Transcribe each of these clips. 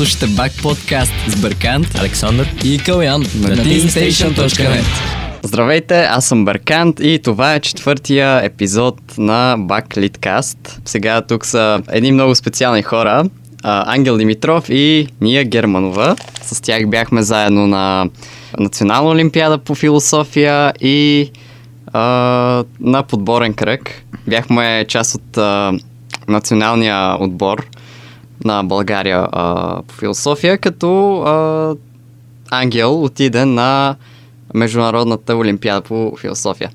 Слушате Бак подкаст с Бъркант, Александър и Калян на teamstation.net. Здравейте, аз съм Бъркант и това е четвъртия епизод на Бак Литкаст. Сега тук са едни много специални хора. Ангел Димитров и Ния Германова. С тях бяхме заедно на Национална олимпиада по философия и а, на подборен кръг. Бяхме част от а, националния отбор на България а, по философия, като а, Ангел отиде на Международната олимпиада по философия.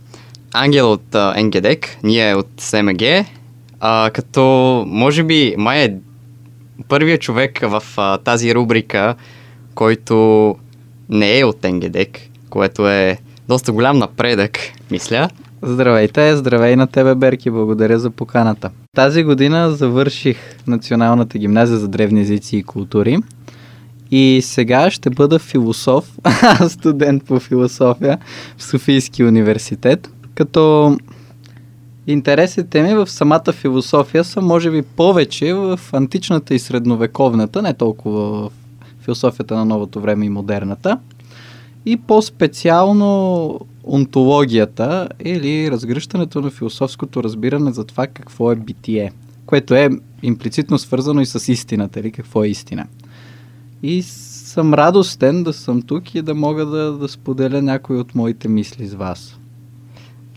Ангел от а, НГДЕК, ние от СМГ, а, като може би май е първият човек в а, тази рубрика, който не е от НГДЕК, което е доста голям напредък, мисля. Здравейте, здравей на тебе, Берки, благодаря за поканата. Тази година завърших Националната гимназия за древни езици и култури. И сега ще бъда философ, студент по философия в Софийски университет, като интересите ми в самата философия са може би повече в античната и средновековната, не толкова в философията на новото време и модерната, и по-специално онтологията или разгръщането на философското разбиране за това какво е битие, което е имплицитно свързано и с истината или какво е истина. И съм радостен да съм тук и да мога да, да споделя някои от моите мисли с вас.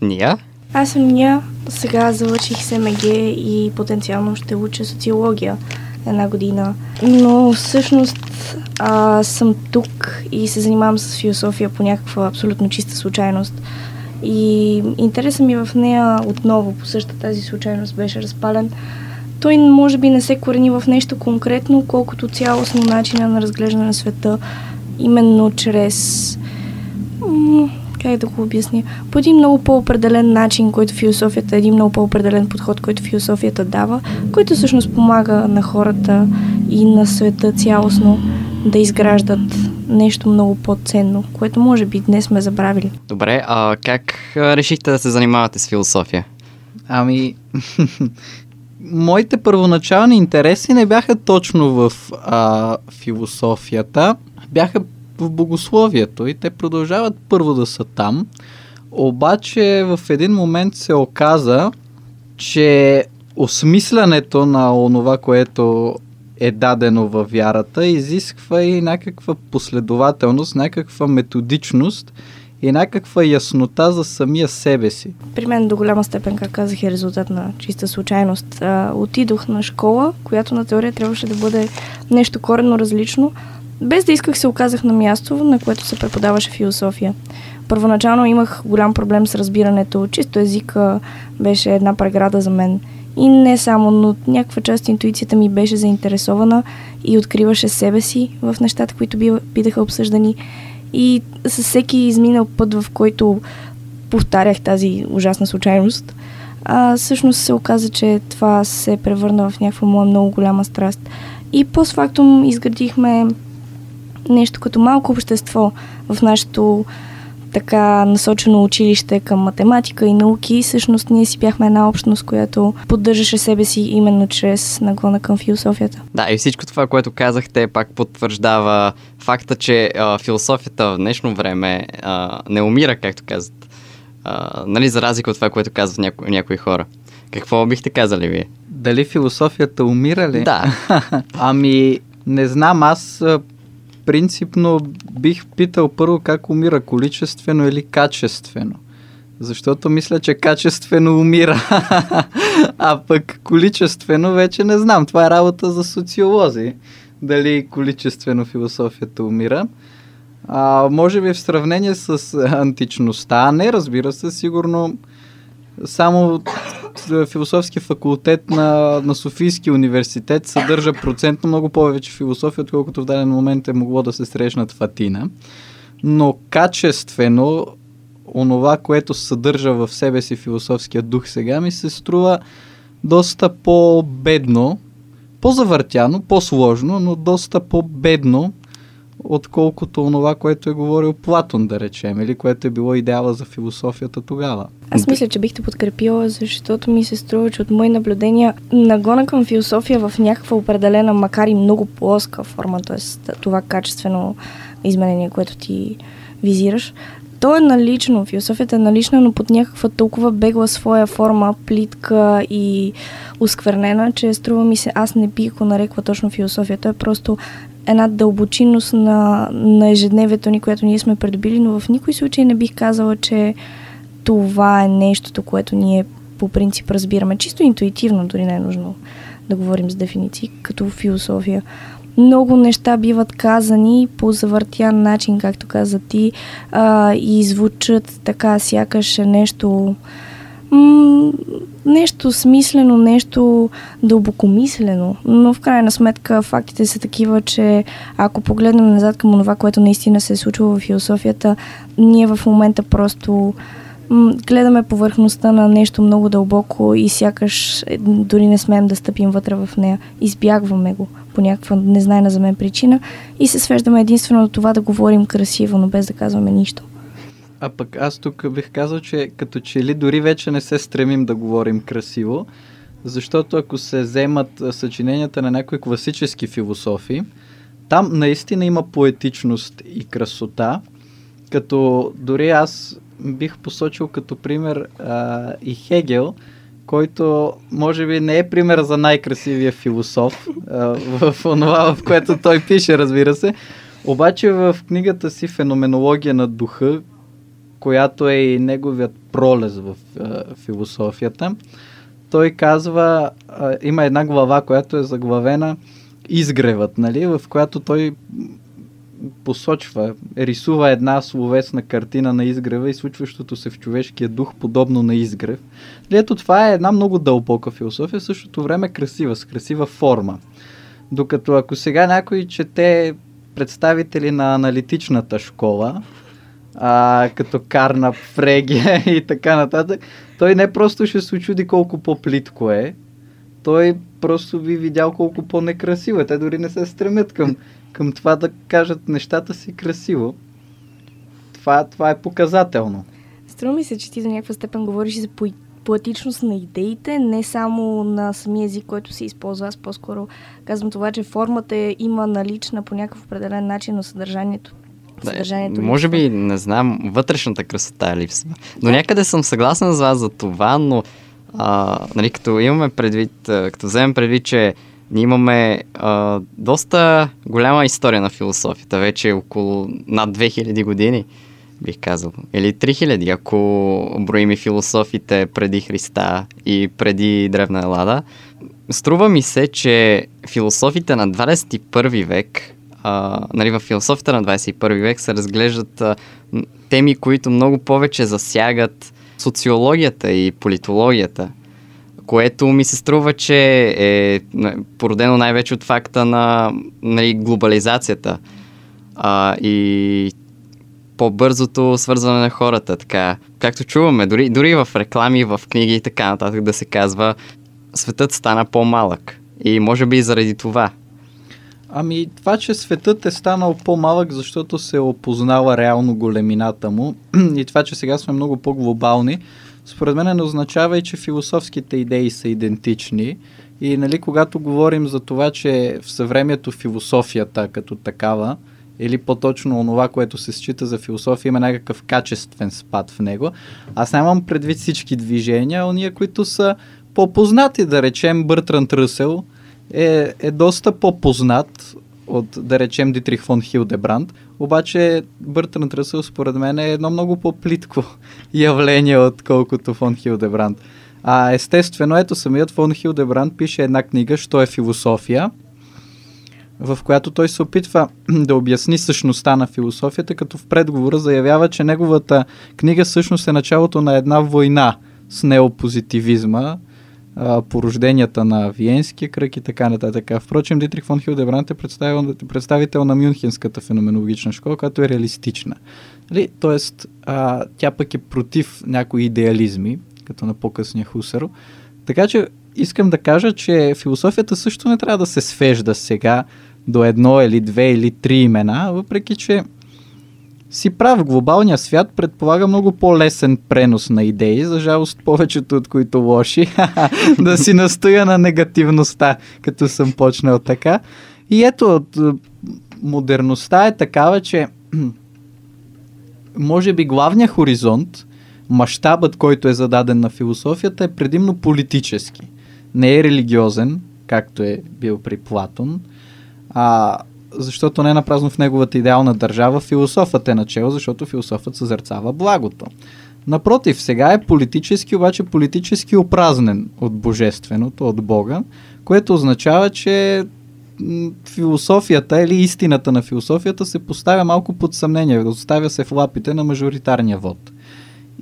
Ния? Аз съм Ния, сега завърших СМГ и потенциално ще уча социология една година. Но всъщност а, съм тук и се занимавам с философия по някаква абсолютно чиста случайност. И интересът ми в нея отново по същата тази случайност беше разпален. Той може би не се корени в нещо конкретно, колкото цялостно начина на разглеждане на света, именно чрез м- как да го обясня, по един много по-определен начин, който философията, един много по-определен подход, който философията дава, който всъщност помага на хората и на света цялостно да изграждат нещо много по-ценно, което може би днес сме забравили. Добре, а как решихте да се занимавате с философия? Ами, моите първоначални интереси не бяха точно в а, философията, бяха в богословието и те продължават първо да са там. Обаче в един момент се оказа, че осмислянето на онова, което е дадено във вярата, изисква и някаква последователност, някаква методичност и някаква яснота за самия себе си. При мен до голяма степен, как казах, е резултат на чиста случайност. А, отидох на школа, която на теория трябваше да бъде нещо коренно различно, без да исках се оказах на място, на което се преподаваше философия. Първоначално имах голям проблем с разбирането. Чисто езика беше една преграда за мен. И не само, но някаква част интуицията ми беше заинтересована и откриваше себе си в нещата, които бидаха обсъждани. И със всеки изминал път, в който повтарях тази ужасна случайност, а, всъщност се оказа, че това се превърна в някаква моя много голяма страст. И постфактум изградихме нещо като малко общество в нашето така насочено училище към математика и науки. Всъщност ние си бяхме една общност, която поддържаше себе си именно чрез наклона към философията. Да, и всичко това, което казахте, пак потвърждава факта, че а, философията в днешно време а, не умира, както казват. А, нали, за разлика от това, което казват няко, някои хора. Какво бихте казали вие? Дали философията умира ли? Да. ами, не знам, аз принципно бих питал първо как умира, количествено или качествено. Защото мисля, че качествено умира. а пък количествено вече не знам. Това е работа за социолози. Дали количествено философията умира. А, може би в сравнение с античността, не разбира се, сигурно само философския факултет на, на Софийския университет съдържа процентно много повече философия, отколкото в даден момент е могло да се срещнат в Атина. Но качествено, онова, което съдържа в себе си философския дух сега, ми се струва доста по-бедно, по-завъртяно, по-сложно, но доста по-бедно, отколкото онова, което е говорил Платон, да речем, или което е било идеала за философията тогава. Аз мисля, че бих те подкрепила, защото ми се струва, че от мои наблюдения нагона към философия в някаква определена, макар и много плоска форма, т.е. това качествено изменение, което ти визираш, то е налично, философията е налична, но под някаква толкова бегла своя форма, плитка и усквернена, че струва ми се, аз не бих го нарекла точно философия. То е просто една дълбочинност на, на ежедневието ни, което ние сме придобили, но в никой случай не бих казала, че това е нещото, което ние по принцип разбираме. Чисто интуитивно, дори не е нужно да говорим с дефиниции, като философия. Много неща биват казани по завъртян начин, както каза ти, а, и звучат така, сякаш е нещо м- нещо смислено, нещо дълбокомислено, но в крайна сметка фактите са такива, че ако погледнем назад към това, което наистина се е случило в философията, ние в момента просто гледаме повърхността на нещо много дълбоко и сякаш е, дори не смеем да стъпим вътре в нея. Избягваме го по някаква незнайна за мен причина и се свеждаме единствено до това да говорим красиво, но без да казваме нищо. А пък аз тук бих казал, че като че ли дори вече не се стремим да говорим красиво, защото ако се вземат съчиненията на някои класически философи, там наистина има поетичност и красота, като дори аз бих посочил като пример а, и Хегел, който може би не е пример за най-красивия философ а, в това, в което той пише, разбира се. Обаче в книгата си Феноменология на духа, която е и неговият пролез в а, философията, той казва, а, има една глава, която е заглавена Изгревът, нали, в която той посочва, рисува една словесна картина на изгрева и случващото се в човешкия дух подобно на изгрев. Ето това е една много дълбока философия, в същото време красива, с красива форма. Докато ако сега някой чете представители на аналитичната школа, а, като Карна, Фрегия и така нататък, той не просто ще се очуди колко по-плитко е, той просто би видял колко по-некрасиво е. Те дори не се стремят към към това да кажат нещата си красиво. Това, това е показателно. Струва ми се, че ти до някаква степен говориш и за по- поетичност на идеите, не само на самия език, който се използва. Аз по-скоро казвам това, че формата е, има налична по някакъв определен начин, но съдържанието да, може би, не знам, вътрешната красота е липсва. Но някъде съм съгласен с вас за това, но а, нали, като имаме предвид, като вземем предвид, че ние имаме а, доста голяма история на философията, вече около над 2000 години, бих казал. Или 3000, ако броим и философите преди Христа и преди Древна Елада. Струва ми се, че философите на 21 век, а, нали, в философията на 21 век се разглеждат а, теми, които много повече засягат социологията и политологията което ми се струва, че е породено най-вече от факта на нали, глобализацията а, и по-бързото свързване на хората. Така, както чуваме, дори, дори в реклами, в книги и така нататък да се казва, светът стана по-малък. И може би и заради това. Ами това, че светът е станал по-малък, защото се опознава реално големината му и това, че сега сме много по-глобални, според мен не означава и, че философските идеи са идентични. И нали, когато говорим за това, че в съвремието философията като такава, или по-точно онова, което се счита за философия, има някакъв качествен спад в него. Аз нямам предвид всички движения, а ония, които са по-познати, да речем Бъртранд Ръсел е, е доста по-познат от, да речем, Дитрих фон Хилдебранд, обаче Бъртранд Ръсъл според мен е едно много по-плитко явление, отколкото фон Хилдебранд. А естествено, ето самият фон Хилдебранд пише една книга, що е философия, в която той се опитва да обясни същността на философията, като в предговора заявява, че неговата книга всъщност е началото на една война с неопозитивизма, порожденията на Виенския кръг и така нататък. Впрочем, Дитрих фон Хилдебрант е представител на Мюнхенската феноменологична школа, която е реалистична. Нали? Тоест, а, тя пък е против някои идеализми, като на по-късния Хусаро. Така че искам да кажа, че философията също не трябва да се свежда сега до едно или две или три имена, въпреки че си прав, глобалния свят предполага много по-лесен пренос на идеи, за жалост повечето от които лоши, да си настоя на негативността, като съм почнал така. И ето, модерността е такава, че може би главният хоризонт, мащабът, който е зададен на философията, е предимно политически. Не е религиозен, както е бил при Платон, а защото не е напразно в неговата идеална държава философът е начало, защото философът съзерцава благото. Напротив, сега е политически, обаче политически опразнен от божественото, от Бога, което означава, че философията или истината на философията се поставя малко под съмнение, оставя се в лапите на мажоритарния вод.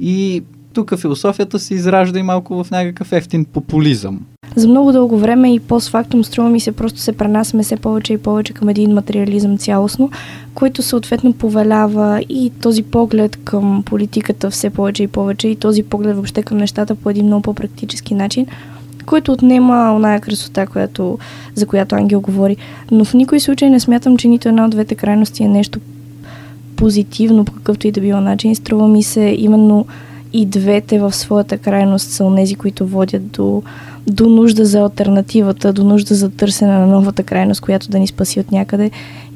И тук философията се изражда и малко в някакъв ефтин популизъм. За много дълго време и постфактум струва ми се просто се пренасяме все повече и повече към един материализъм цялостно, който съответно повелява и този поглед към политиката все повече и повече и този поглед въобще към нещата по един много по-практически начин, който отнема оная красота, която, за която Ангел говори. Но в никой случай не смятам, че нито една от двете крайности е нещо позитивно по какъвто и да било начин. Струва ми се именно и двете в своята крайност са онези, които водят до, до нужда за альтернативата, до нужда за търсене на новата крайност, която да ни спаси от някъде.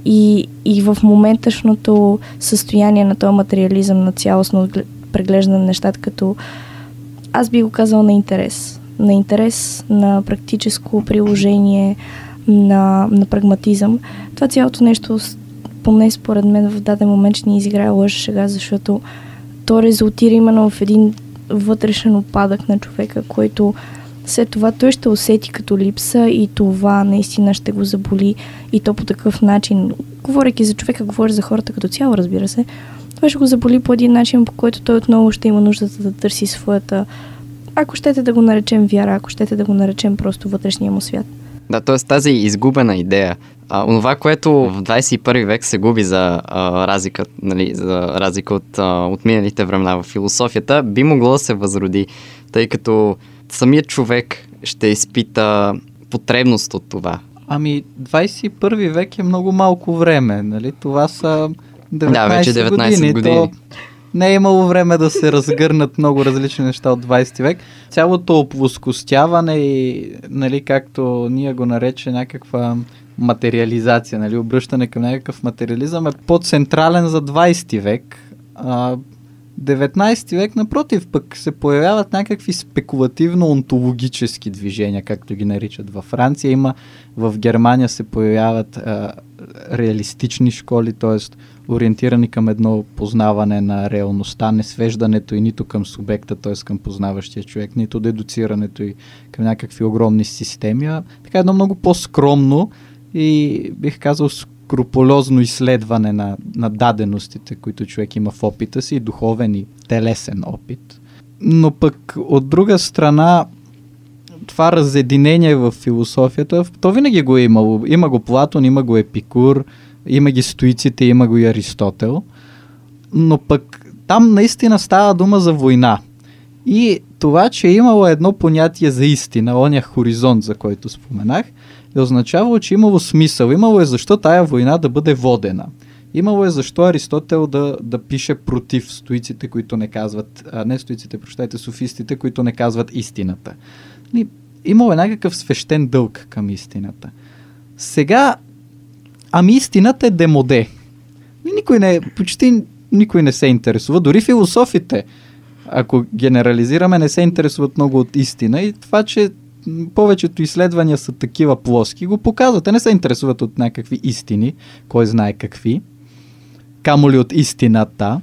И, и в моменташното състояние на този материализъм, на цялостно преглеждане на нещата, като аз би го казала на интерес. На интерес, на практическо приложение, на, на прагматизъм. Това цялото нещо, поне според мен в даден момент ще ни изиграе лъжа шега, защото то резултира именно в един вътрешен опадък на човека, който след това той ще усети като липса и това наистина ще го заболи и то по такъв начин. Говорейки за човека, говоря за хората като цяло, разбира се. Това ще го заболи по един начин, по който той отново ще има нуждата да търси своята, ако щете да го наречем вяра, ако щете да го наречем просто вътрешния му свят. Да, т.е. тази изгубена идея, а, онова, което в 21 век се губи за а, разлика, нали, за разлика от, а, от миналите времена в философията, би могло да се възроди, тъй като самият човек ще изпита потребност от това. Ами, 21 век е много малко време, нали? Това са 19, да, вече 19 години. години. То не е имало време да се разгърнат много различни неща от 20 век. Цялото оплоскостяване и, нали, както ние го нарече някаква материализация, нали, обръщане към някакъв материализъм е по-централен за 20 век. А, 19 век, напротив, пък се появяват някакви спекулативно-онтологически движения, както ги наричат. Във Франция има, в Германия се появяват а, реалистични школи, т.е. ориентирани към едно познаване на реалността, не свеждането и нито към субекта, т.е. към познаващия човек, нито дедуцирането и към някакви огромни системи, а така едно много по-скромно и бих казал скрупулозно изследване на, на даденостите, които човек има в опита си, духовен и телесен опит. Но пък от друга страна, това разединение в философията, то винаги го е имало. Има го Платон, има го Епикур, има ги стоиците, има го и Аристотел. Но пък там наистина става дума за война. И това, че е имало едно понятие за истина, оня хоризонт, за който споменах, е означавало, че имало смисъл. Имало е защо тая война да бъде водена. Имало е защо Аристотел да, да пише против стоиците, които не казват, а не стоиците, прощайте, софистите, които не казват истината. Имало е някакъв свещен дълг към истината. Сега, ами истината е демоде. Никой не, почти никой не се интересува. Дори философите, ако генерализираме, не се интересуват много от истина. И това, че повечето изследвания са такива плоски, го показват. Те не се интересуват от някакви истини, кой знае какви, камо ли от истината.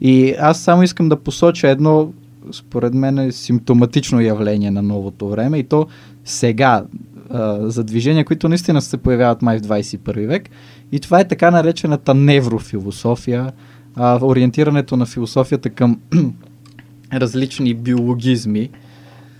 И аз само искам да посоча едно, според мен, симптоматично явление на новото време и то сега, а, за движения, които наистина се появяват май в 21 век. И това е така наречената неврофилософия, а, ориентирането на философията към различни биологизми,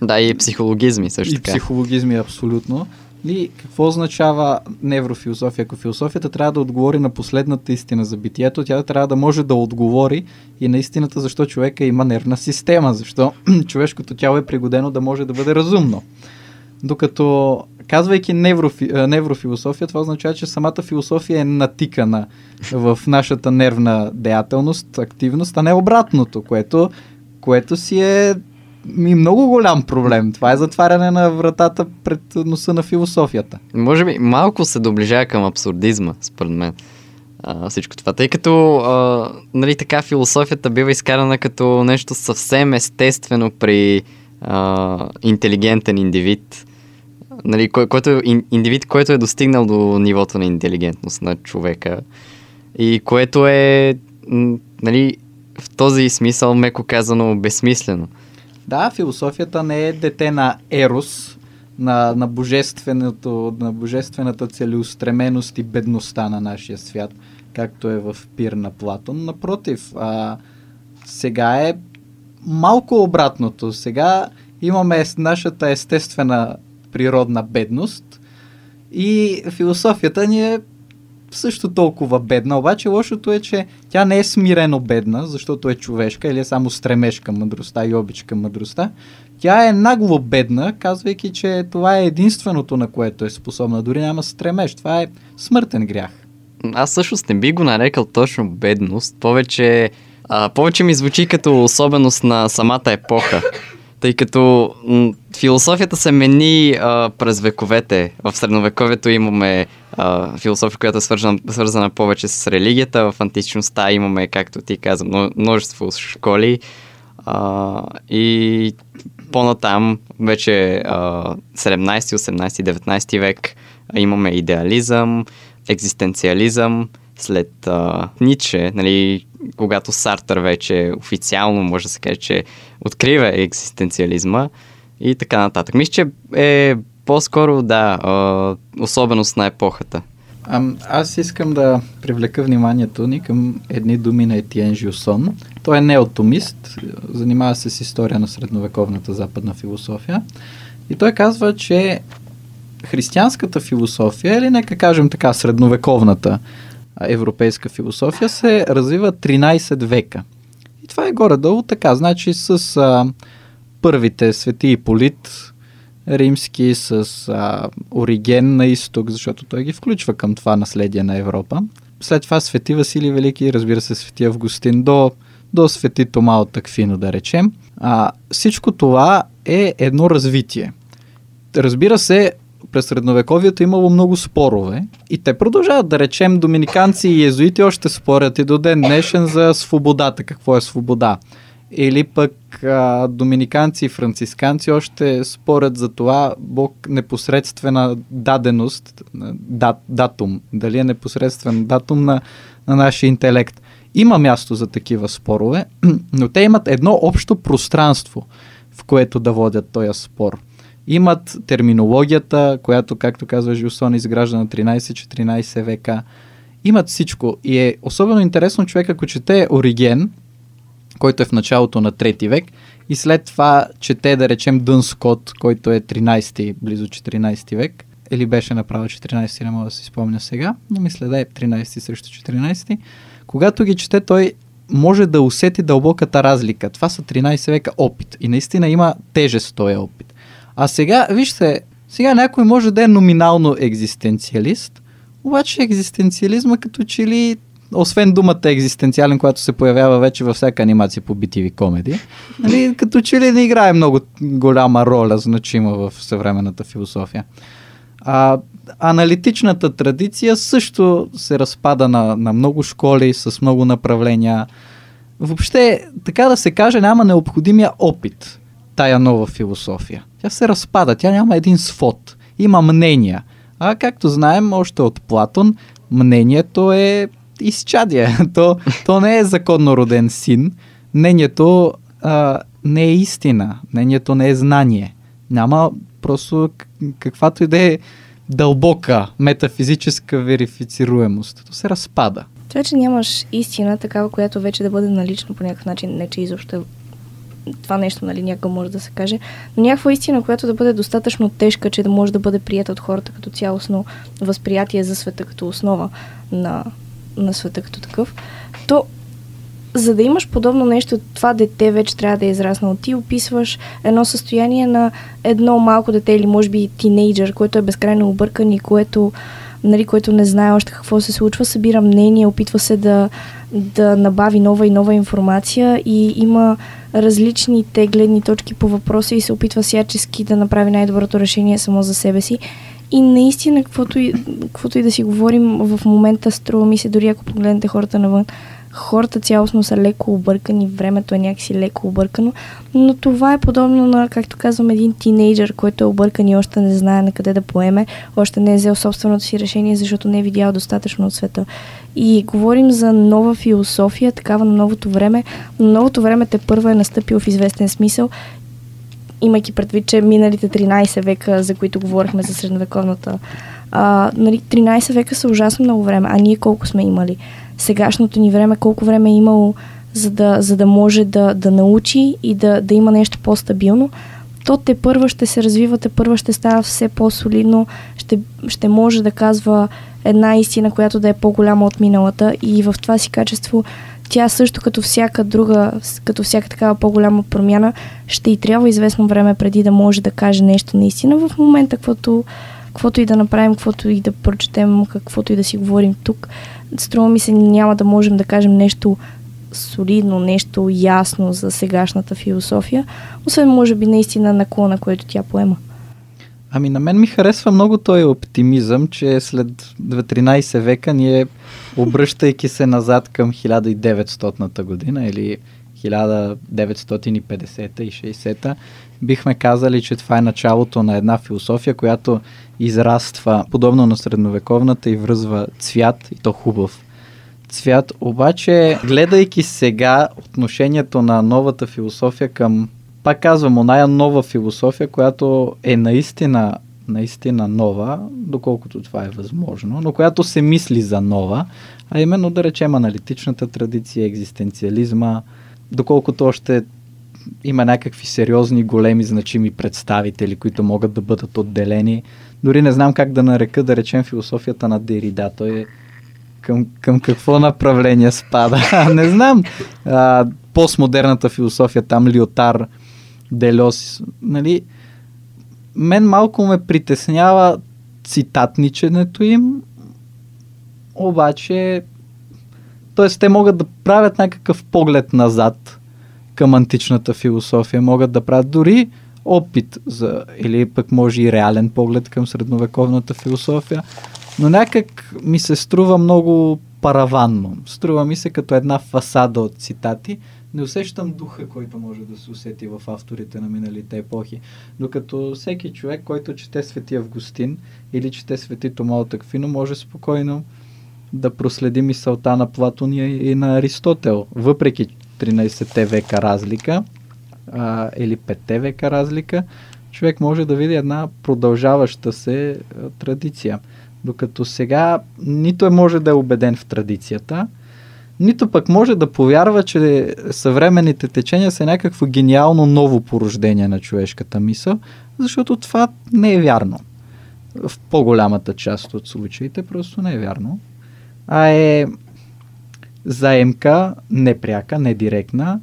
да, и психологизми също и така. И психологизми, абсолютно. И какво означава неврофилософия? Ако философията трябва да отговори на последната истина за битието, тя трябва да може да отговори и на истината защо човека има нервна система, защо човешкото тяло е пригодено да може да бъде разумно. Докато казвайки неврофи, неврофилософия, това означава, че самата философия е натикана в нашата нервна деятелност, активност, а не обратното, което, което си е ми много голям проблем. Това е затваряне на вратата пред носа на философията. Може би малко се доближава към абсурдизма, според мен. А, всичко това. Тъй като а, нали, така философията бива изкарана като нещо съвсем естествено при а, интелигентен индивид. Нали, кой, който, е ин, индивид, който е достигнал до нивото на интелигентност на човека. И което е нали, в този смисъл, меко казано, безсмислено. Да, философията не е дете на Ерос, на, на, божественото, на божествената целеустременост и бедността на нашия свят, както е в пир на Платон. Напротив, а, сега е малко обратното. Сега имаме нашата естествена природна бедност и философията ни е също толкова бедна, обаче лошото е, че тя не е смирено бедна, защото е човешка или е само стремеж към мъдростта и обич към мъдростта. Тя е нагло бедна, казвайки, че това е единственото, на което е способна. Дори няма стремеж. Това е смъртен грях. Аз всъщност не би го нарекал точно бедност. Повече, а, повече ми звучи като особеност на самата епоха. Тъй като философията се мени а, през вековете. В средновековието имаме а, философия, която е свързана, свързана повече с религията. В античността имаме, както ти каза, множество школи. А, и по-натам, вече а, 17, 18, 19 век имаме идеализъм, екзистенциализъм, след а, Ниче, нали, когато Сартър вече официално може да се каже, че открива екзистенциализма и така нататък. Мисля, че е по-скоро, да, а, особеност на епохата. А, аз искам да привлека вниманието ни към едни думи на Етиен Жилсон. Той е неотомист, занимава се с история на средновековната западна философия. И той казва, че християнската философия, или нека кажем така, средновековната европейска философия, се развива 13 века. И това е горе-долу така. Значи с а, първите свети и полит, римски, с а, Ориген на изток, защото той ги включва към това наследие на Европа. След това свети Василий Велики, разбира се, свети Августин до, до свети Тома от Аквино, да речем. А, всичко това е едно развитие. Разбира се, през средновековието имало много спорове и те продължават да речем доминиканци и езуити още спорят и до ден днешен за свободата, какво е свобода. Или пък а, доминиканци и францисканци още спорят за това Бог непосредствена даденост, дат, датум, дали е непосредствен датум на, на нашия интелект. Има място за такива спорове, но те имат едно общо пространство, в което да водят този спор – имат терминологията, която, както казва Жилсон, изгражда на 13-14 века. Имат всичко. И е особено интересно човек, ако чете Ориген, който е в началото на 3 век, и след това чете, да речем, Дън Скот, който е 13 близо 14 век, или беше направо 14, не мога да си спомня сега, но мисля да е 13 срещу 14. Когато ги чете, той може да усети дълбоката разлика. Това са 13 века опит и наистина има тежест този опит. А сега, вижте, сега някой може да е номинално екзистенциалист, обаче екзистенциализма като че ли освен думата екзистенциален, която се появява вече във всяка анимация по BTV комеди, нали, като че ли не играе много голяма роля, значима в съвременната философия. А, аналитичната традиция също се разпада на, на много школи с много направления. Въобще, така да се каже, няма необходимия опит тая нова философия. Тя се разпада, тя няма един свод. Има мнения. А както знаем още от Платон, мнението е изчадие. То, то не е законно роден син. Мнението а, не е истина. Мнението не е знание. Няма просто каквато и да е дълбока метафизическа верифицируемост. То се разпада. Това, че нямаш истина, такава, която вече да бъде налична по някакъв начин, не че изобщо е това нещо, нали, някакъв може да се каже, но някаква истина, която да бъде достатъчно тежка, че да може да бъде прията от хората като цялостно възприятие за света като основа на, на света като такъв, то за да имаш подобно нещо, това дете вече трябва да е израснало. Ти описваш едно състояние на едно малко дете или може би тинейджър, който е безкрайно объркан и което, нали, което не знае още какво се случва, събира мнение, опитва се да, да набави нова и нова информация и има различните гледни точки по въпроса и се опитва всячески да направи най-доброто решение само за себе си. И наистина, каквото и, каквото и да си говорим в момента, струва ми се, дори ако погледнете хората навън, хората цялостно са леко объркани, времето е някакси леко объркано, но това е подобно на, както казвам, един тинейджър, който е объркан и още не знае на къде да поеме, още не е взел собственото си решение, защото не е видял достатъчно от света. И говорим за нова философия, такава на новото време, но новото време те първо е настъпил в известен смисъл имайки предвид, че миналите 13 века, за които говорихме за средновековната, а, нали, 13 века са ужасно много време, а ние колко сме имали? Сегашното ни време, колко време е имало, за да, за да може да, да научи и да, да има нещо по-стабилно, то те първа ще се развива, те първа ще става все по-солидно, ще, ще може да казва една истина, която да е по-голяма от миналата и в това си качество тя също като всяка друга, като всяка такава по-голяма промяна, ще и трябва известно време преди да може да каже нещо наистина. В момента, каквото, каквото и да направим, каквото и да прочетем, каквото и да си говорим тук, струва ми се няма да можем да кажем нещо солидно, нещо ясно за сегашната философия, освен може би наистина наклона, който тя поема. Ами на мен ми харесва много този оптимизъм, че след 13 века ние, обръщайки се назад към 1900-та година или 1950-та и 60-та, бихме казали, че това е началото на една философия, която израства подобно на средновековната и връзва цвят и то хубав цвят. Обаче, гледайки сега отношението на новата философия към пак казвам, оная нова философия, която е наистина, наистина нова, доколкото това е възможно, но която се мисли за нова, а именно да речем аналитичната традиция, екзистенциализма, доколкото още има някакви сериозни, големи, значими представители, които могат да бъдат отделени. Дори не знам как да нарека, да речем, философията на Дерида. Той е към, към какво направление спада? не знам. А, постмодерната философия, там Лиотар, Делос, нали, мен малко ме притеснява цитатниченето им, обаче, т.е. те могат да правят някакъв поглед назад към античната философия, могат да правят дори опит за, или пък може и реален поглед към средновековната философия, но някак ми се струва много параванно. Струва ми се като една фасада от цитати, не усещам духа, който може да се усети в авторите на миналите епохи. Докато всеки човек, който чете Свети Августин или чете Свети Тома Аквино, може спокойно да проследи мисълта на Платон и на Аристотел. Въпреки 13-те века разлика а, или 5-те века разлика, човек може да види една продължаваща се а, традиция. Докато сега нито е може да е убеден в традицията, нито пък може да повярва, че съвременните течения са някакво гениално ново порождение на човешката мисъл, защото това не е вярно. В по-голямата част от случаите просто не е вярно. А е заемка, непряка, недиректна,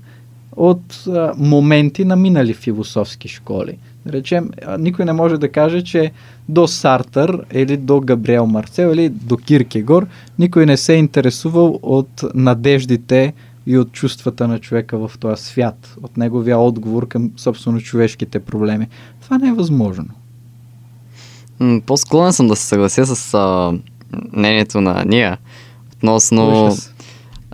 от а, моменти на минали философски школи. Речем, никой не може да каже, че до Сартър или до Габриел Марцел или до Киркегор никой не се е интересувал от надеждите и от чувствата на човека в този свят, от неговия отговор към собствено човешките проблеми. Това не е възможно. По-склонен съм да се съглася с а, мнението на Ния относно,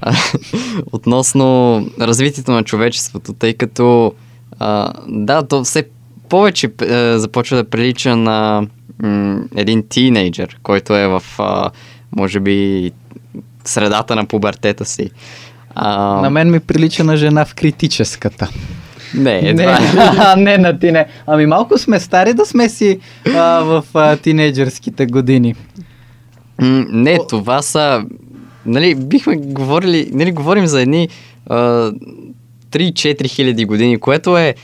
относно развитието на човечеството, тъй като а, да, то все повече а, започва да прилича на м- един тинейджър, който е в, а, може би, средата на пубертета си. А... На мен ми прилича на жена в критическата. Не, едва. Не, не на тине. Ами малко сме стари да сме си а, в а, тинейджърските години. Не, това са... Нали, бихме говорили... Нали, говорим за едни а, 3-4 хиляди години, което е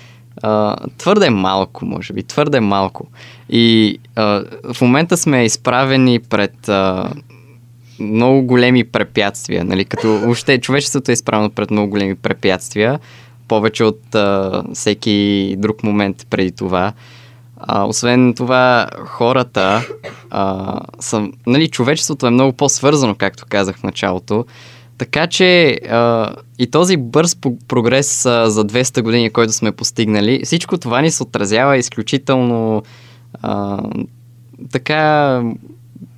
а, твърде малко, може би, твърде малко. И а, в момента сме изправени пред а, много големи препятствия, нали, като въобще човечеството е изправено пред много големи препятствия, повече от а, всеки друг момент преди това. А, освен това, хората а, са, нали, човечеството е много по-свързано, както казах в началото. Така че а, и този бърз прогрес а, за 200 години, който сме постигнали, всичко това ни се отразява изключително а, така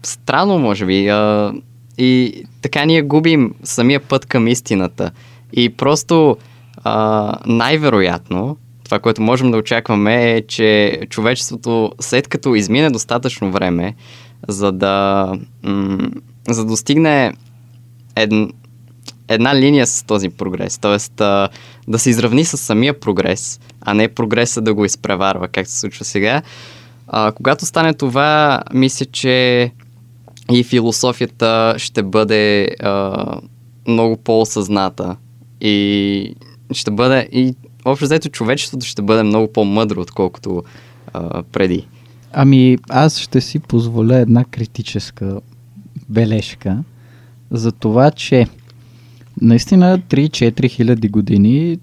странно, може би. А, и така ние губим самия път към истината. И просто а, най-вероятно, това, което можем да очакваме е, че човечеството, след като измине достатъчно време, за да, м- за да достигне една, една линия с този прогрес, т.е. да се изравни с самия прогрес, а не прогреса да го изпреварва, както се случва сега. А, когато стане това, мисля, че и философията ще бъде а, много по-осъзната и ще бъде и общо взето човечеството ще бъде много по-мъдро, отколкото а, преди. Ами аз ще си позволя една критическа бележка за това, че наистина 3-4 хиляди години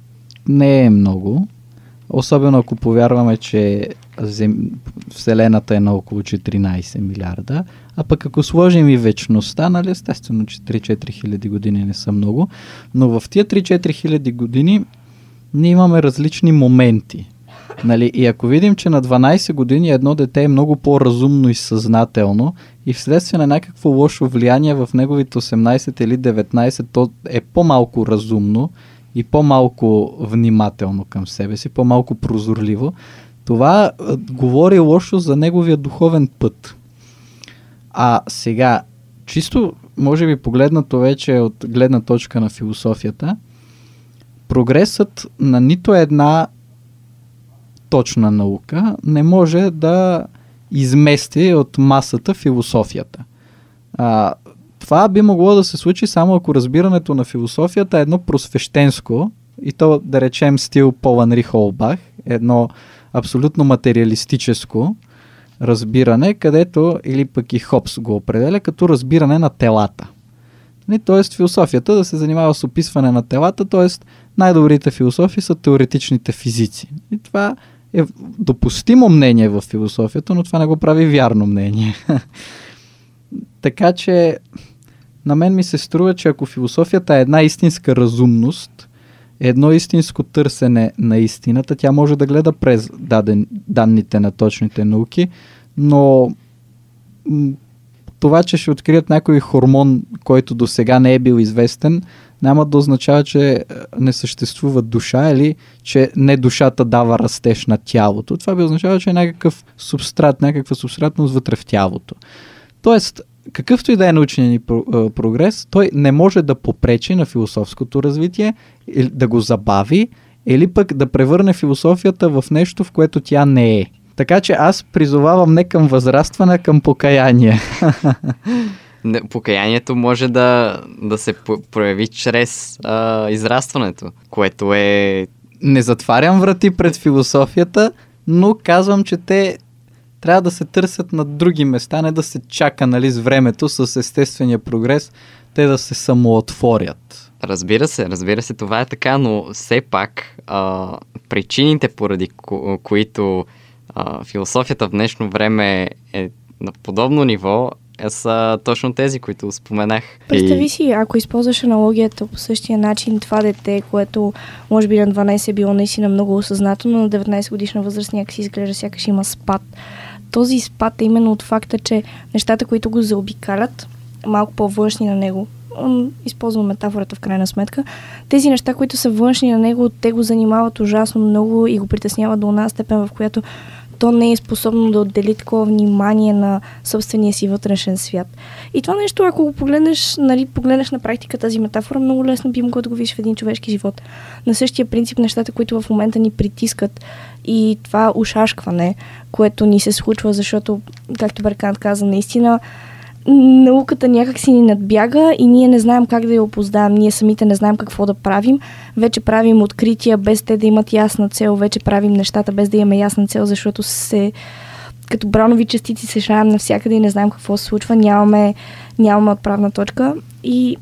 не е много, особено ако повярваме, че зем... Вселената е на около 14 милиарда, а пък ако сложим и вечността, нали, естествено, че 3-4 хиляди години не са много, но в тия 3-4 хиляди години ние имаме различни моменти. Нали? И ако видим, че на 12 години едно дете е много по-разумно и съзнателно и вследствие на някакво лошо влияние в неговите 18 или 19, то е по-малко разумно и по-малко внимателно към себе си, по-малко прозорливо, това а, говори лошо за неговия духовен път. А сега, чисто, може би погледнато вече от гледна точка на философията, прогресът на нито една точна наука не може да измести от масата философията. А, това би могло да се случи само ако разбирането на философията е едно просвещенско, и то да речем стил Пол Анри Холбах, едно абсолютно материалистическо разбиране, където, или пък и Хопс го определя, като разбиране на телата. Тоест философията да се занимава с описване на телата, т.е. най-добрите философии са теоретичните физици. И това е допустимо мнение в философията, но това не го прави вярно мнение. така че на мен ми се струва, че ако философията е една истинска разумност, едно истинско търсене на истината, тя може да гледа през даден, данните на точните науки, но това, че ще открият някой хормон, който до сега не е бил известен, няма да означава, че е, не съществува душа или че не душата дава растеж на тялото. Това би означава, че е някакъв субстрат, някаква субстратност вътре в тялото. Тоест, какъвто и да е научен ни прогрес, той не може да попречи на философското развитие, да го забави, или пък да превърне философията в нещо, в което тя не е. Така че аз призовавам не към възрастване, а към покаяние. Покаянието може да, да се прояви чрез а, израстването, което е... Не затварям врати пред философията, но казвам, че те трябва да се търсят на други места, не да се чака нали, с времето, с естествения прогрес, те да се самоотворят. Разбира се, разбира се, това е така, но все пак а, причините, поради ко- които а, философията в днешно време е на подобно ниво, са точно тези, които споменах. Представи си, ако използваш аналогията по същия начин, това дете, което може би на 12 е било наистина много осъзнателно, на 19 годишна възраст някакси изглежда сякаш има спад. Този спад е именно от факта, че нещата, които го заобикалят, малко по-външни на него, използвам метафората в крайна сметка, тези неща, които са външни на него, те го занимават ужасно много и го притесняват до една степен, в която то не е способно да отдели такова внимание на собствения си вътрешен свят. И това нещо, ако го погледнеш, нали, погледнеш на практика тази метафора, много лесно би могло да го видиш в един човешки живот. На същия принцип нещата, които в момента ни притискат и това ушашкване, което ни се случва, защото, както Беркант каза, наистина науката някак си ни надбяга и ние не знаем как да я опоздаем. Ние самите не знаем какво да правим. Вече правим открития без те да имат ясна цел. Вече правим нещата без да имаме ясна цел, защото се като браунови частици се шаем навсякъде и не знаем какво се случва, нямаме, нямаме отправна точка и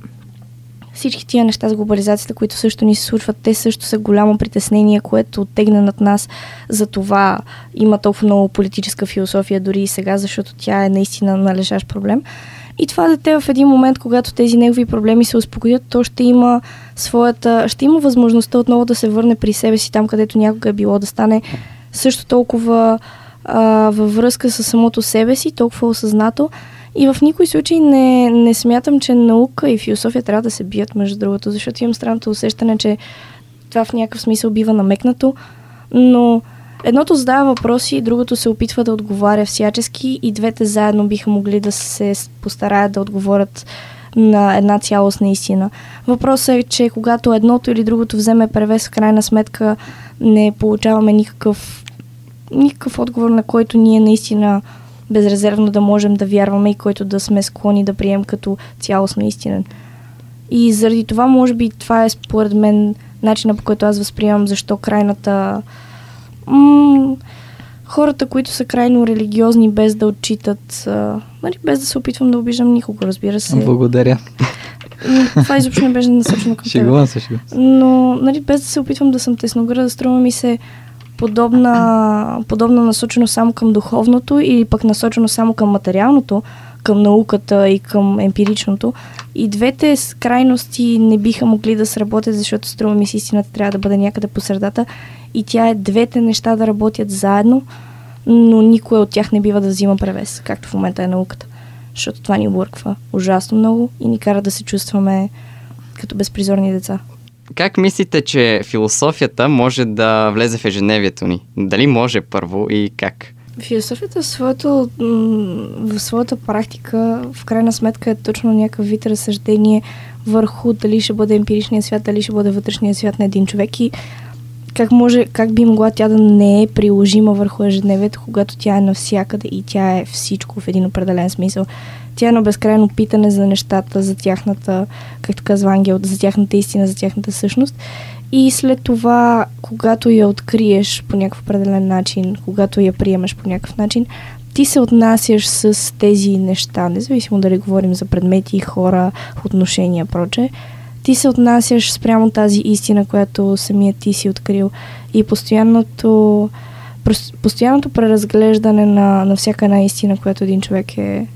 всички тия неща с глобализацията, които също ни се случват, те също са голямо притеснение, което оттегна над нас. За това има толкова много политическа философия дори и сега, защото тя е наистина належащ проблем. И това дете в един момент, когато тези негови проблеми се успокоят, то ще има своята, ще има възможността отново да се върне при себе си там, където някога е било, да стане също толкова а, във връзка с самото себе си, толкова осъзнато. И в никой случай не, не смятам, че наука и философия трябва да се бият между другото, защото имам странното усещане, че това в някакъв смисъл бива намекнато, но едното задава въпроси, другото се опитва да отговаря всячески и двете заедно биха могли да се постараят да отговорят на една цялостна истина. Въпросът е, че когато едното или другото вземе превес, в крайна сметка не получаваме никакъв, никакъв отговор, на който ние наистина безрезервно да можем да вярваме и който да сме склонни да прием като цялостно истинен. И заради това, може би, това е според мен начина по който аз възприемам защо крайната... М- хората, които са крайно религиозни, без да отчитат, а, нали, без да се опитвам да обиждам никого, разбира се. Благодаря. Това изобщо не беше насочено към теб. Шегувам се, шегувам. Но, нали, без да се опитвам да съм теснограда, струва ми се подобна, подобна насочено само към духовното или пък насочено само към материалното, към науката и към емпиричното. И двете крайности не биха могли да сработят, защото струва ми си истината трябва да бъде някъде по средата. И тя е двете неща да работят заедно, но никой от тях не бива да взима превес, както в момента е науката. Защото това ни обърква ужасно много и ни кара да се чувстваме като безпризорни деца. Как мислите, че философията може да влезе в ежедневието ни? Дали може първо и как? Философията в, своето, в своята практика в крайна сметка е точно някакъв вид разсъждение върху дали ще бъде емпиричният свят, дали ще бъде вътрешният свят на един човек и как, може, как би могла тя да не е приложима върху ежедневието, когато тя е навсякъде и тя е всичко в един определен смисъл. Тя е едно безкрайно питане за нещата, за тяхната, както казва Ангел, за тяхната истина, за тяхната същност. И след това, когато я откриеш по някакъв определен начин, когато я приемаш по някакъв начин, ти се отнасяш с тези неща, независимо дали говорим за предмети, хора, отношения, проче, ти се отнасяш спрямо тази истина, която самият ти си открил. И постоянното, постоянното преразглеждане на, на всяка една истина, която един човек е,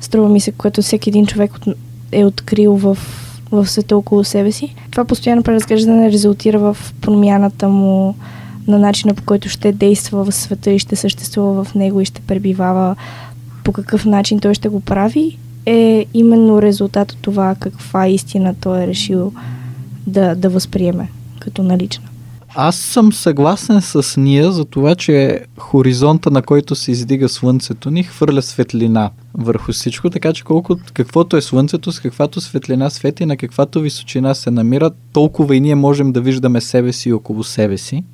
струва ми се, което всеки един човек е открил в, в света около себе си. Това постоянно преразглеждане резултира в промяната му на начина по който ще действа в света и ще съществува в него и ще пребивава по какъв начин той ще го прави е именно резултат от това каква истина той е решил да, да възприеме като налична. Аз съм съгласен с Ния за това, че хоризонта, на който се издига Слънцето ни, хвърля светлина върху всичко, така че колко, каквото е Слънцето, с каквато светлина свети, на каквато височина се намира, толкова и ние можем да виждаме себе си около себе си.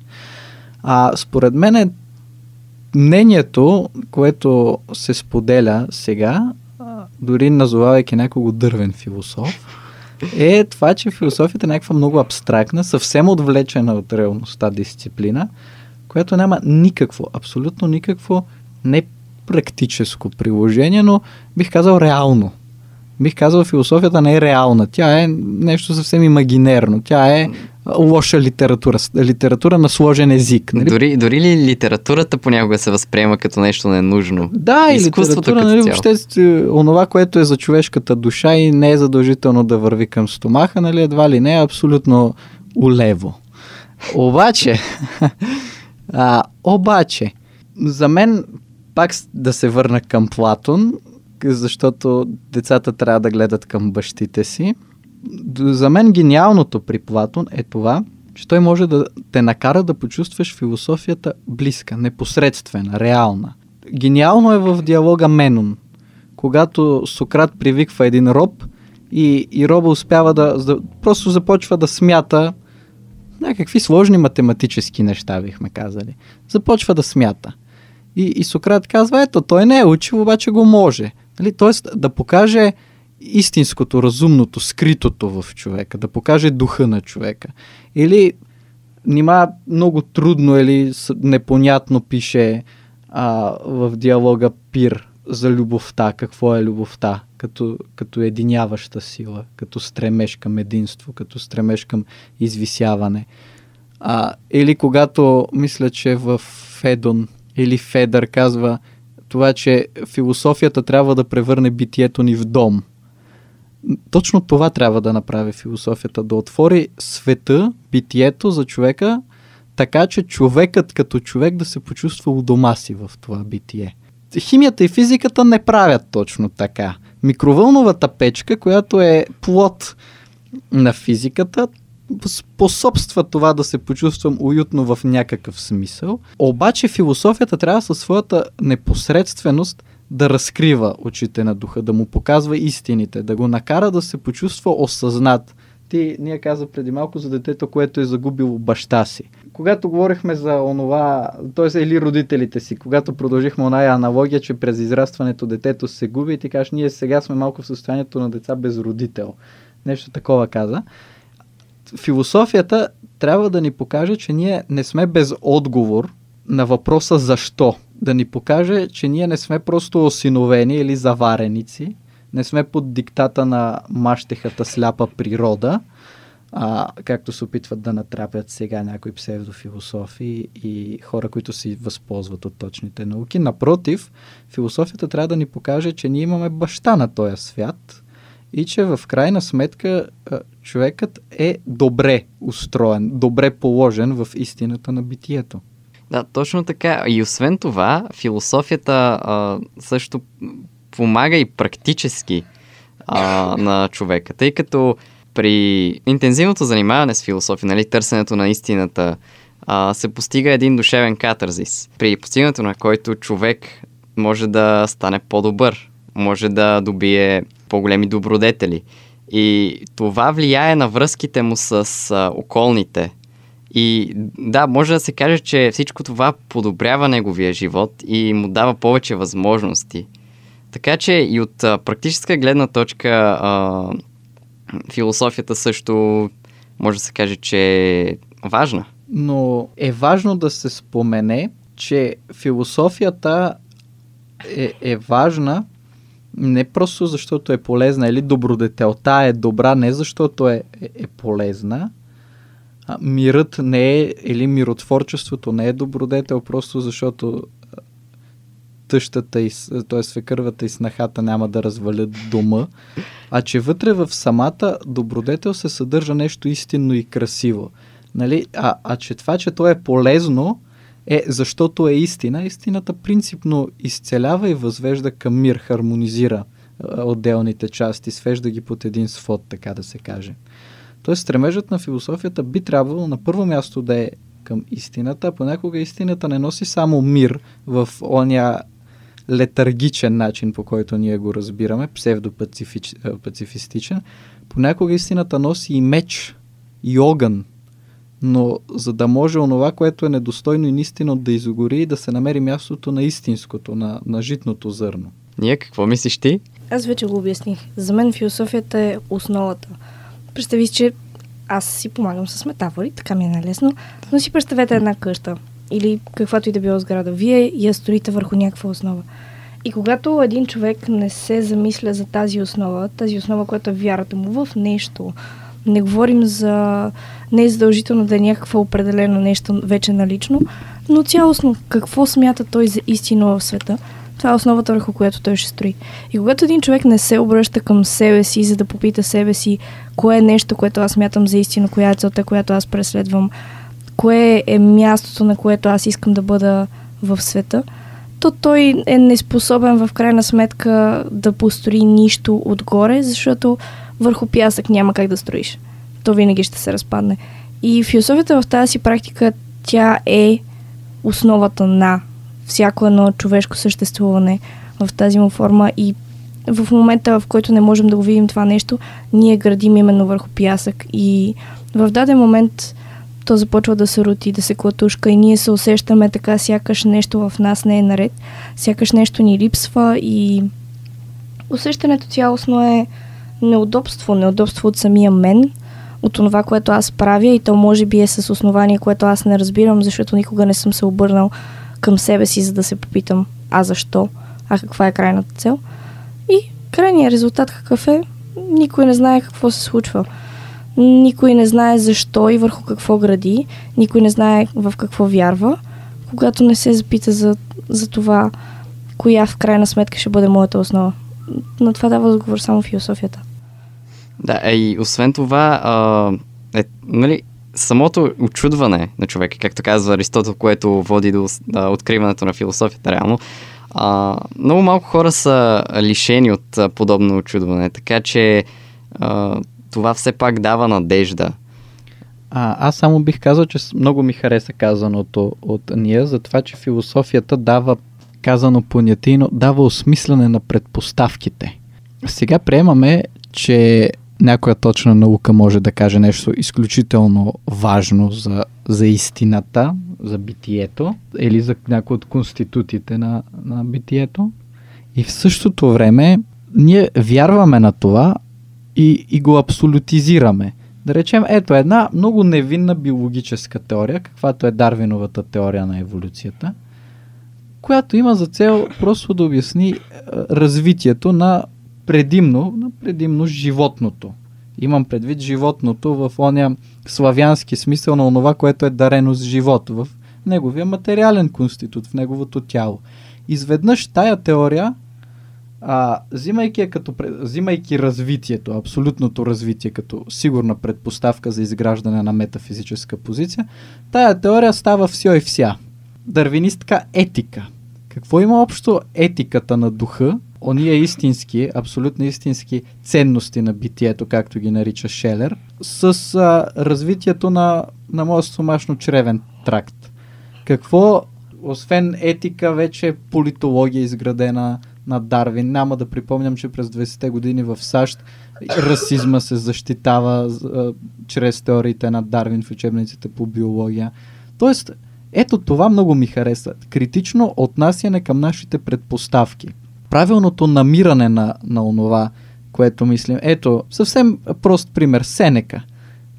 А според мен мнението, което се споделя сега, дори назовавайки някого дървен философ, е това, че философията е някаква много абстрактна, съвсем отвлечена от реалността дисциплина, която няма никакво, абсолютно никакво не практическо приложение, но бих казал реално. Бих казал, философията не е реална. Тя е нещо съвсем имагинерно. Тя е лоша литература, литература на сложен език. Нали? Дори, дори ли литературата понякога се възприема като нещо ненужно? Да, и литература, нали, въобще е, онова, което е за човешката душа и не е задължително да върви към стомаха, нали, едва ли не е абсолютно улево. Обаче, а, обаче, за мен пак да се върна към Платон, защото децата трябва да гледат към бащите си за мен гениалното при Платон е това, че той може да те накара да почувстваш философията близка, непосредствена, реална. Гениално е в диалога Менон, когато Сократ привиква един роб и, и роба успява да, да просто започва да смята някакви сложни математически неща, бихме казали. Започва да смята. И, и Сократ казва, ето, той не е учил, обаче го може. Нали? Тоест да покаже истинското, разумното, скритото в човека, да покаже духа на човека. Или нима много трудно или непонятно пише а, в диалога Пир за любовта, какво е любовта, като, като единяваща сила, като стремеж към единство, като стремеж към извисяване. А, или когато, мисля, че в Федон или Федър казва това, че философията трябва да превърне битието ни в дом. Точно това трябва да направи философията, да отвори света, битието за човека, така че човекът като човек да се почувства у дома си в това битие. Химията и физиката не правят точно така. Микровълновата печка, която е плод на физиката, способства това да се почувствам уютно в някакъв смисъл. Обаче философията трябва със своята непосредственост да разкрива очите на духа, да му показва истините, да го накара да се почувства осъзнат. Ти, ние каза преди малко за детето, което е загубило баща си. Когато говорихме за онова, т.е. или родителите си, когато продължихме оная аналогия, че през израстването детето се губи и ти кажеш, ние сега сме малко в състоянието на деца без родител. Нещо такова каза философията трябва да ни покаже, че ние не сме без отговор на въпроса защо. Да ни покаже, че ние не сме просто осиновени или завареници, не сме под диктата на мащехата сляпа природа, а, както се опитват да натрапят сега някои псевдофилософи и хора, които си възползват от точните науки. Напротив, философията трябва да ни покаже, че ние имаме баща на този свят – и че в крайна сметка човекът е добре устроен, добре положен в истината на битието. Да, точно така. И освен това, философията а, също помага и практически а, на човека, тъй като при интензивното занимаване с философия, нали, търсенето на истината, а, се постига един душевен катарзис, при постигането на който човек може да стане по-добър, може да добие по-големи добродетели. И това влияе на връзките му с а, околните. И да, може да се каже, че всичко това подобрява неговия живот и му дава повече възможности. Така че и от а, практическа гледна точка а, философията също може да се каже, че е важна. Но е важно да се спомене, че философията е, е важна не просто защото е полезна или добродетелта е добра, не защото е, е, е полезна. Мирът не е, или миротворчеството не е добродетел, просто защото тъщата и, т.е. свекървата и снахата няма да развалят дома, а че вътре в самата добродетел се съдържа нещо истинно и красиво. Нали? А, а че това, че то е полезно, е, защото е истина. Истината принципно изцелява и възвежда към мир, хармонизира отделните части, свежда ги под един свод, така да се каже. Тоест, стремежът на философията би трябвало на първо място да е към истината, а понякога истината не носи само мир в оня летаргичен начин, по който ние го разбираме, псевдопацифистичен. Понякога истината носи и меч, и огън, но за да може онова, което е недостойно и наистина да изгори и да се намери мястото на истинското, на, на житното зърно. Ние какво мислиш ти? Аз вече го обясних. За мен философията е основата. Представи че аз си помагам с метафори, така ми е най-лесно, но си представете една къща или каквато и да било сграда. Вие я строите върху някаква основа. И когато един човек не се замисля за тази основа, тази основа, която е вярата му в нещо, не говорим за... Не е задължително да е някакво определено нещо вече налично, но цялостно какво смята той за истина в света, това е основата върху която той ще строи. И когато един човек не се обръща към себе си, за да попита себе си, кое е нещо, което аз смятам за истина, коя е целта, която аз преследвам, кое е мястото, на което аз искам да бъда в света, то той е неспособен в крайна сметка да построи нищо отгоре, защото върху пясък няма как да строиш. То винаги ще се разпадне. И философията в тази си практика, тя е основата на всяко едно човешко съществуване в тази му форма и в момента, в който не можем да го видим това нещо, ние градим именно върху пясък. И в даден момент то започва да се роти, да се клатушка и ние се усещаме така, сякаш нещо в нас не е наред, сякаш нещо ни липсва и усещането цялостно е неудобство, неудобство от самия мен, от това, което аз правя и то може би е с основание, което аз не разбирам, защото никога не съм се обърнал към себе си, за да се попитам а защо, а каква е крайната цел. И крайният резултат какъв е, никой не знае какво се случва. Никой не знае защо и върху какво гради, никой не знае в какво вярва, когато не се запита за, за това, коя в крайна сметка ще бъде моята основа. На това дава отговор само философията. Да, е, и освен това, а, е, нали, самото очудване на човека, както казва Аристотел, което води до а, откриването на философията реално, а, много малко хора са лишени от а, подобно очудване, така че а, това все пак дава надежда. А, аз само бих казал, че много ми хареса казаното от Ния, за това, че философията дава, казано понятийно, дава осмислене на предпоставките. Сега приемаме, че някоя точна наука може да каже нещо изключително важно за, за истината, за битието, или за някои от конститутите на, на битието. И в същото време ние вярваме на това и, и го абсолютизираме. Да речем, ето една много невинна биологическа теория, каквато е Дарвиновата теория на еволюцията, която има за цел просто да обясни е, развитието на предимно, предимно животното. Имам предвид животното в оня славянски смисъл на това, което е дарено с живот, в неговия материален конститут, в неговото тяло. Изведнъж тая теория, а, взимайки, като, взимайки развитието, абсолютното развитие като сигурна предпоставка за изграждане на метафизическа позиция, тая теория става все и вся. Дървинистка етика. Какво има общо етиката на духа ония истински, абсолютно истински ценности на битието, както ги нарича Шелер, с а, развитието на, на моят стомашно-чревен тракт. Какво, освен етика, вече е политология изградена на Дарвин. Няма да припомням, че през 20-те години в САЩ расизма се защитава а, чрез теориите на Дарвин в учебниците по биология. Тоест, ето това много ми хареса. Критично отнасяне към нашите предпоставки правилното намиране на, на онова, което мислим. Ето, съвсем прост пример. Сенека.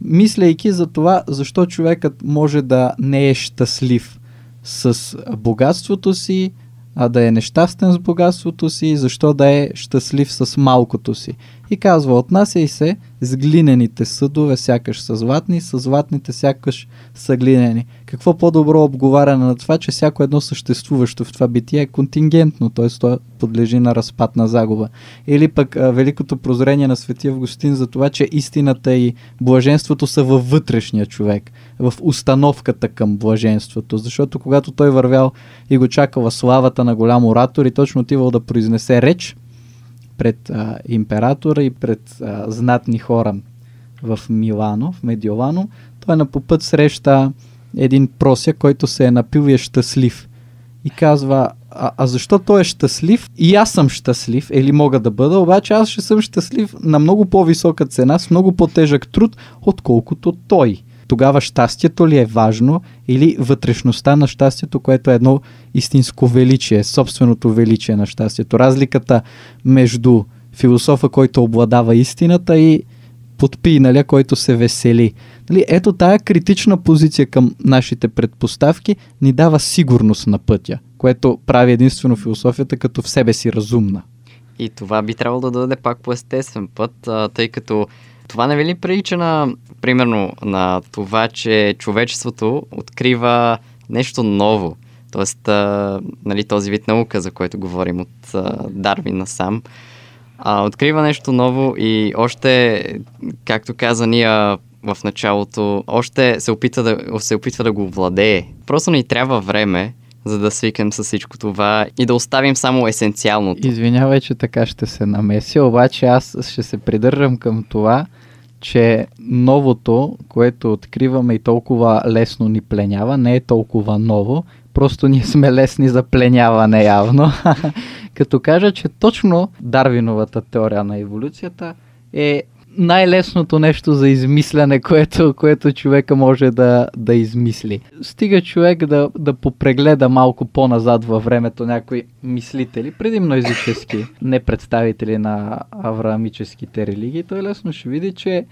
Мислейки за това, защо човекът може да не е щастлив с богатството си, а да е нещастен с богатството си, защо да е щастлив с малкото си. И казва, отнасяй се с глинените съдове, сякаш са златни, с златните сякаш са глинени. Какво по-добро обговаряне на това, че всяко едно съществуващо в това битие е контингентно, т.е. то подлежи на разпад на загуба. Или пък а, великото прозрение на Светия Августин за това, че истината и блаженството са във вътрешния човек, в установката към блаженството. Защото когато той вървял и го чакала славата на голям оратор и точно отивал да произнесе реч, пред а, императора и пред а, знатни хора в Милано, в Медиолано, той на попът среща един прося, който се е напил и е щастлив. И казва, а, а защо той е щастлив? И аз съм щастлив, или мога да бъда, обаче аз ще съм щастлив на много по-висока цена, с много по-тежък труд, отколкото той тогава щастието ли е важно или вътрешността на щастието, което е едно истинско величие, собственото величие на щастието. Разликата между философа, който обладава истината и подпиналя, който се весели. Нали, ето тая критична позиция към нашите предпоставки ни дава сигурност на пътя, което прави единствено философията като в себе си разумна. И това би трябвало да даде пак по естествен път, тъй като това не ли прилича на, примерно, на това, че човечеството открива нещо ново? Тоест, а, нали, този вид наука, за който говорим от а, Дарвин насам, а, открива нещо ново и още, както каза Ния в началото, още се опитва да, се опитва да го владее. Просто ни трябва време, за да свикнем с всичко това и да оставим само есенциалното. Извинявай, че така ще се намеся, обаче аз ще се придържам към това, че новото, което откриваме и толкова лесно ни пленява, не е толкова ново, просто ние сме лесни за пленяване явно. Като кажа, че точно Дарвиновата теория на еволюцията е най-лесното нещо за измисляне, което, което човека може да, да измисли. Стига човек да, да попрегледа малко по-назад във времето някои мислители, предимно езически, не представители на авраамическите религии, той лесно ще види, че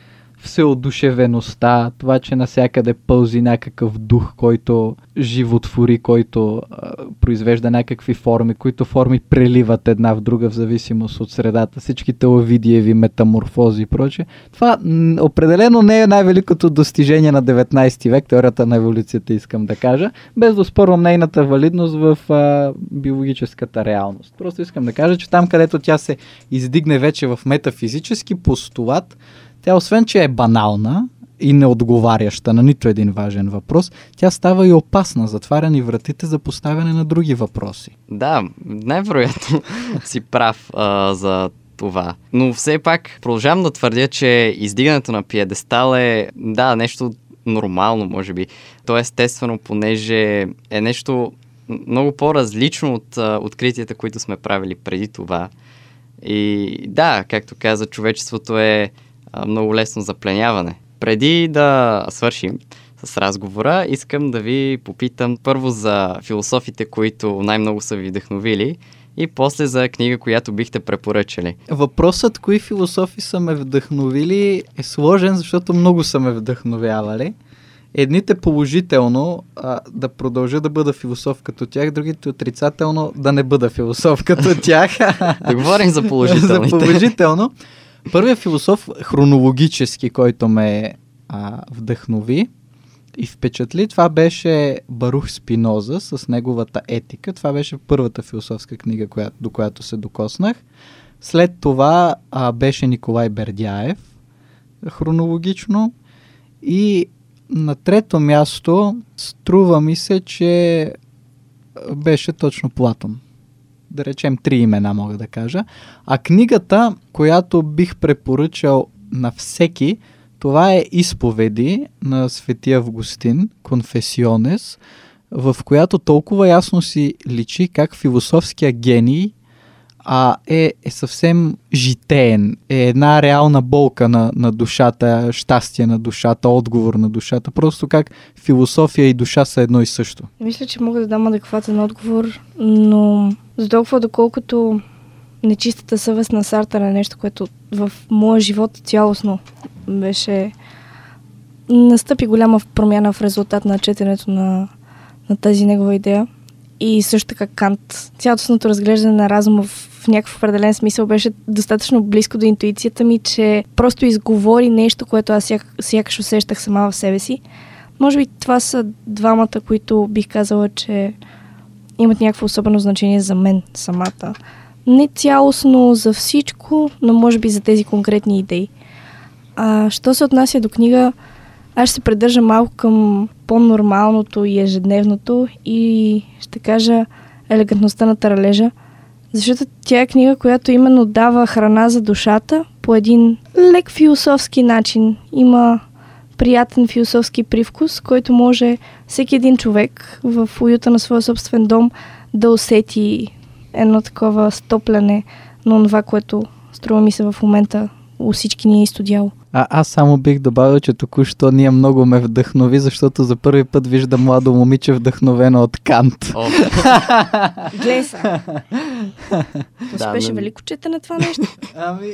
всеодушевеността, това, че насякъде пълзи някакъв дух, който животвори, който а, произвежда някакви форми, които форми преливат една в друга в зависимост от средата, всичките овидиеви метаморфози и прочее. Това м- определено не е най-великото достижение на 19 век, теорията на еволюцията искам да кажа, без да спорвам нейната валидност в а, биологическата реалност. Просто искам да кажа, че там, където тя се издигне вече в метафизически постулат, тя освен, че е банална и неотговаряща на нито един важен въпрос, тя става и опасна, затваря ни вратите за поставяне на други въпроси. Да, най-вероятно си прав а, за това. Но все пак продължавам да твърдя, че издигането на пиедестал е, да, нещо нормално, може би. То е естествено, понеже е нещо много по-различно от а, откритията, които сме правили преди това. И да, както каза, човечеството е много лесно за пленяване. Преди да свършим с разговора, искам да ви попитам първо за философите, които най-много са ви вдъхновили и после за книга, която бихте препоръчали. Въпросът кои философи са ме вдъхновили е сложен, защото много са ме вдъхновявали. Едните положително а, да продължа да бъда философ като тях, другите отрицателно да не бъда философ като тях. Да говорим за за положителните. положително. Първият философ хронологически, който ме а, вдъхнови и впечатли, това беше Барух Спиноза с неговата етика. Това беше първата философска книга, коя, до която се докоснах. След това а, беше Николай Бердяев, хронологично. И на трето място струва ми се, че беше точно Платон да речем три имена мога да кажа. А книгата, която бих препоръчал на всеки, това е изповеди на Свети Августин, Конфесионес, в която толкова ясно си личи как философския гений а е, е съвсем житеен, е една реална болка на, на душата, щастие на душата, отговор на душата. Просто как философия и душа са едно и също. Мисля, че мога да дам адекватен отговор, но за толкова доколкото нечистата съвест на Сартър е нещо, което в моя живот цялостно беше... Настъпи голяма промяна в резултат на четенето на, на тази негова идея. И също така Кант. Цялостното разглеждане на разума в някакъв определен смисъл беше достатъчно близко до интуицията ми, че просто изговори нещо, което аз сяк, сякаш усещах сама в себе си. Може би това са двамата, които бих казала, че имат някакво особено значение за мен самата. Не цялостно за всичко, но може би за тези конкретни идеи. А, що се отнася до книга, аз ще се придържа малко към по-нормалното и ежедневното и ще кажа елегантността на таралежа, защото тя е книга, която именно дава храна за душата по един лек философски начин. Има приятен философски привкус, който може всеки един човек в уюта на своя собствен дом да усети едно такова стопляне на това, което струва ми се в момента у всички ни е изстудяло. А аз само бих добавил, че току-що ние много ме вдъхнови, защото за първи път виждам младо момиче вдъхновено от Кант. О, Гледай са! То Да, беше велико четене това нещо. Ами,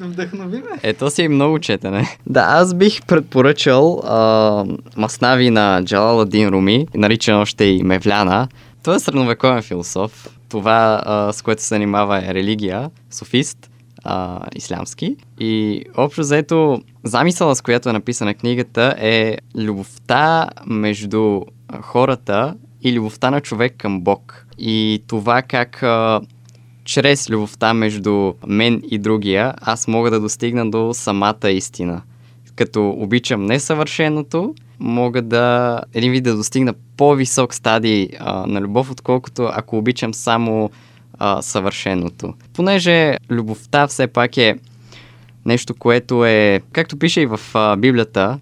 вдъхнови ме. ето си и много четене. Да, аз бих предпоръчал а, Маснави на Джалаладин Руми, наричан още и Мевляна. Той е средновековен философ. Това, а, с което се занимава е религия, софист, а, ислямски. И общо взето, замисъла, с която е написана книгата е любовта между хората и любовта на човек към Бог. И това как а, чрез любовта между мен и другия, аз мога да достигна до самата истина. Като обичам несъвършеното, мога да един вид да достигна по-висок стадий а, на любов, отколкото ако обичам само а, съвършеното. Понеже любовта все пак е нещо, което е, както пише и в а, Библията,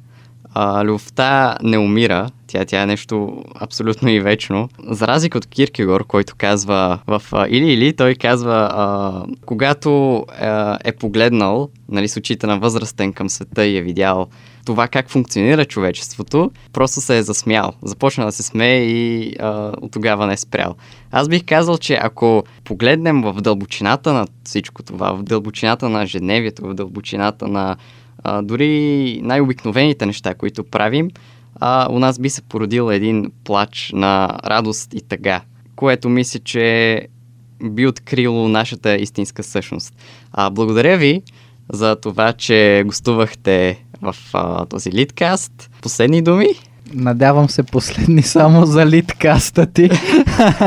а, любовта не умира, тя, тя е нещо абсолютно и вечно. За разлика от Киркегор, който казва в Или Или, той казва, а, когато а, е погледнал нали, с очите на възрастен към света и е видял това как функционира човечеството, просто се е засмял. Започна да се смее и а, от тогава не е спрял. Аз бих казал, че ако погледнем в дълбочината на всичко това, в дълбочината на ежедневието, в дълбочината на а, дори най-обикновените неща, които правим, а, у нас би се породил един плач на радост и тъга, което мисля, че би открило нашата истинска същност. А, благодаря ви за това, че гостувахте в а, този литкаст. Последни думи? Надявам се последни само за литкаста ти.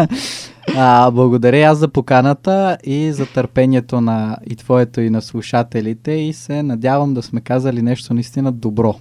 а, благодаря аз за поканата и за търпението на и твоето и на слушателите и се надявам да сме казали нещо наистина добро.